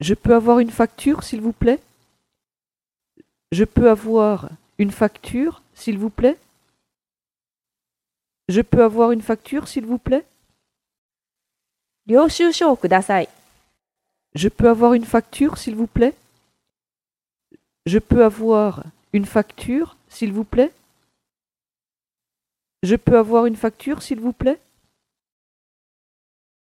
Je peux avoir une facture, s'il vous plaît? Je peux avoir une facture, s'il vous plaît? Je peux avoir une facture, s'il vous plaît? Je peux avoir une facture, s'il vous plaît? Je peux avoir une facture, s'il vous plaît? Je peux avoir une facture, s'il vous plaît?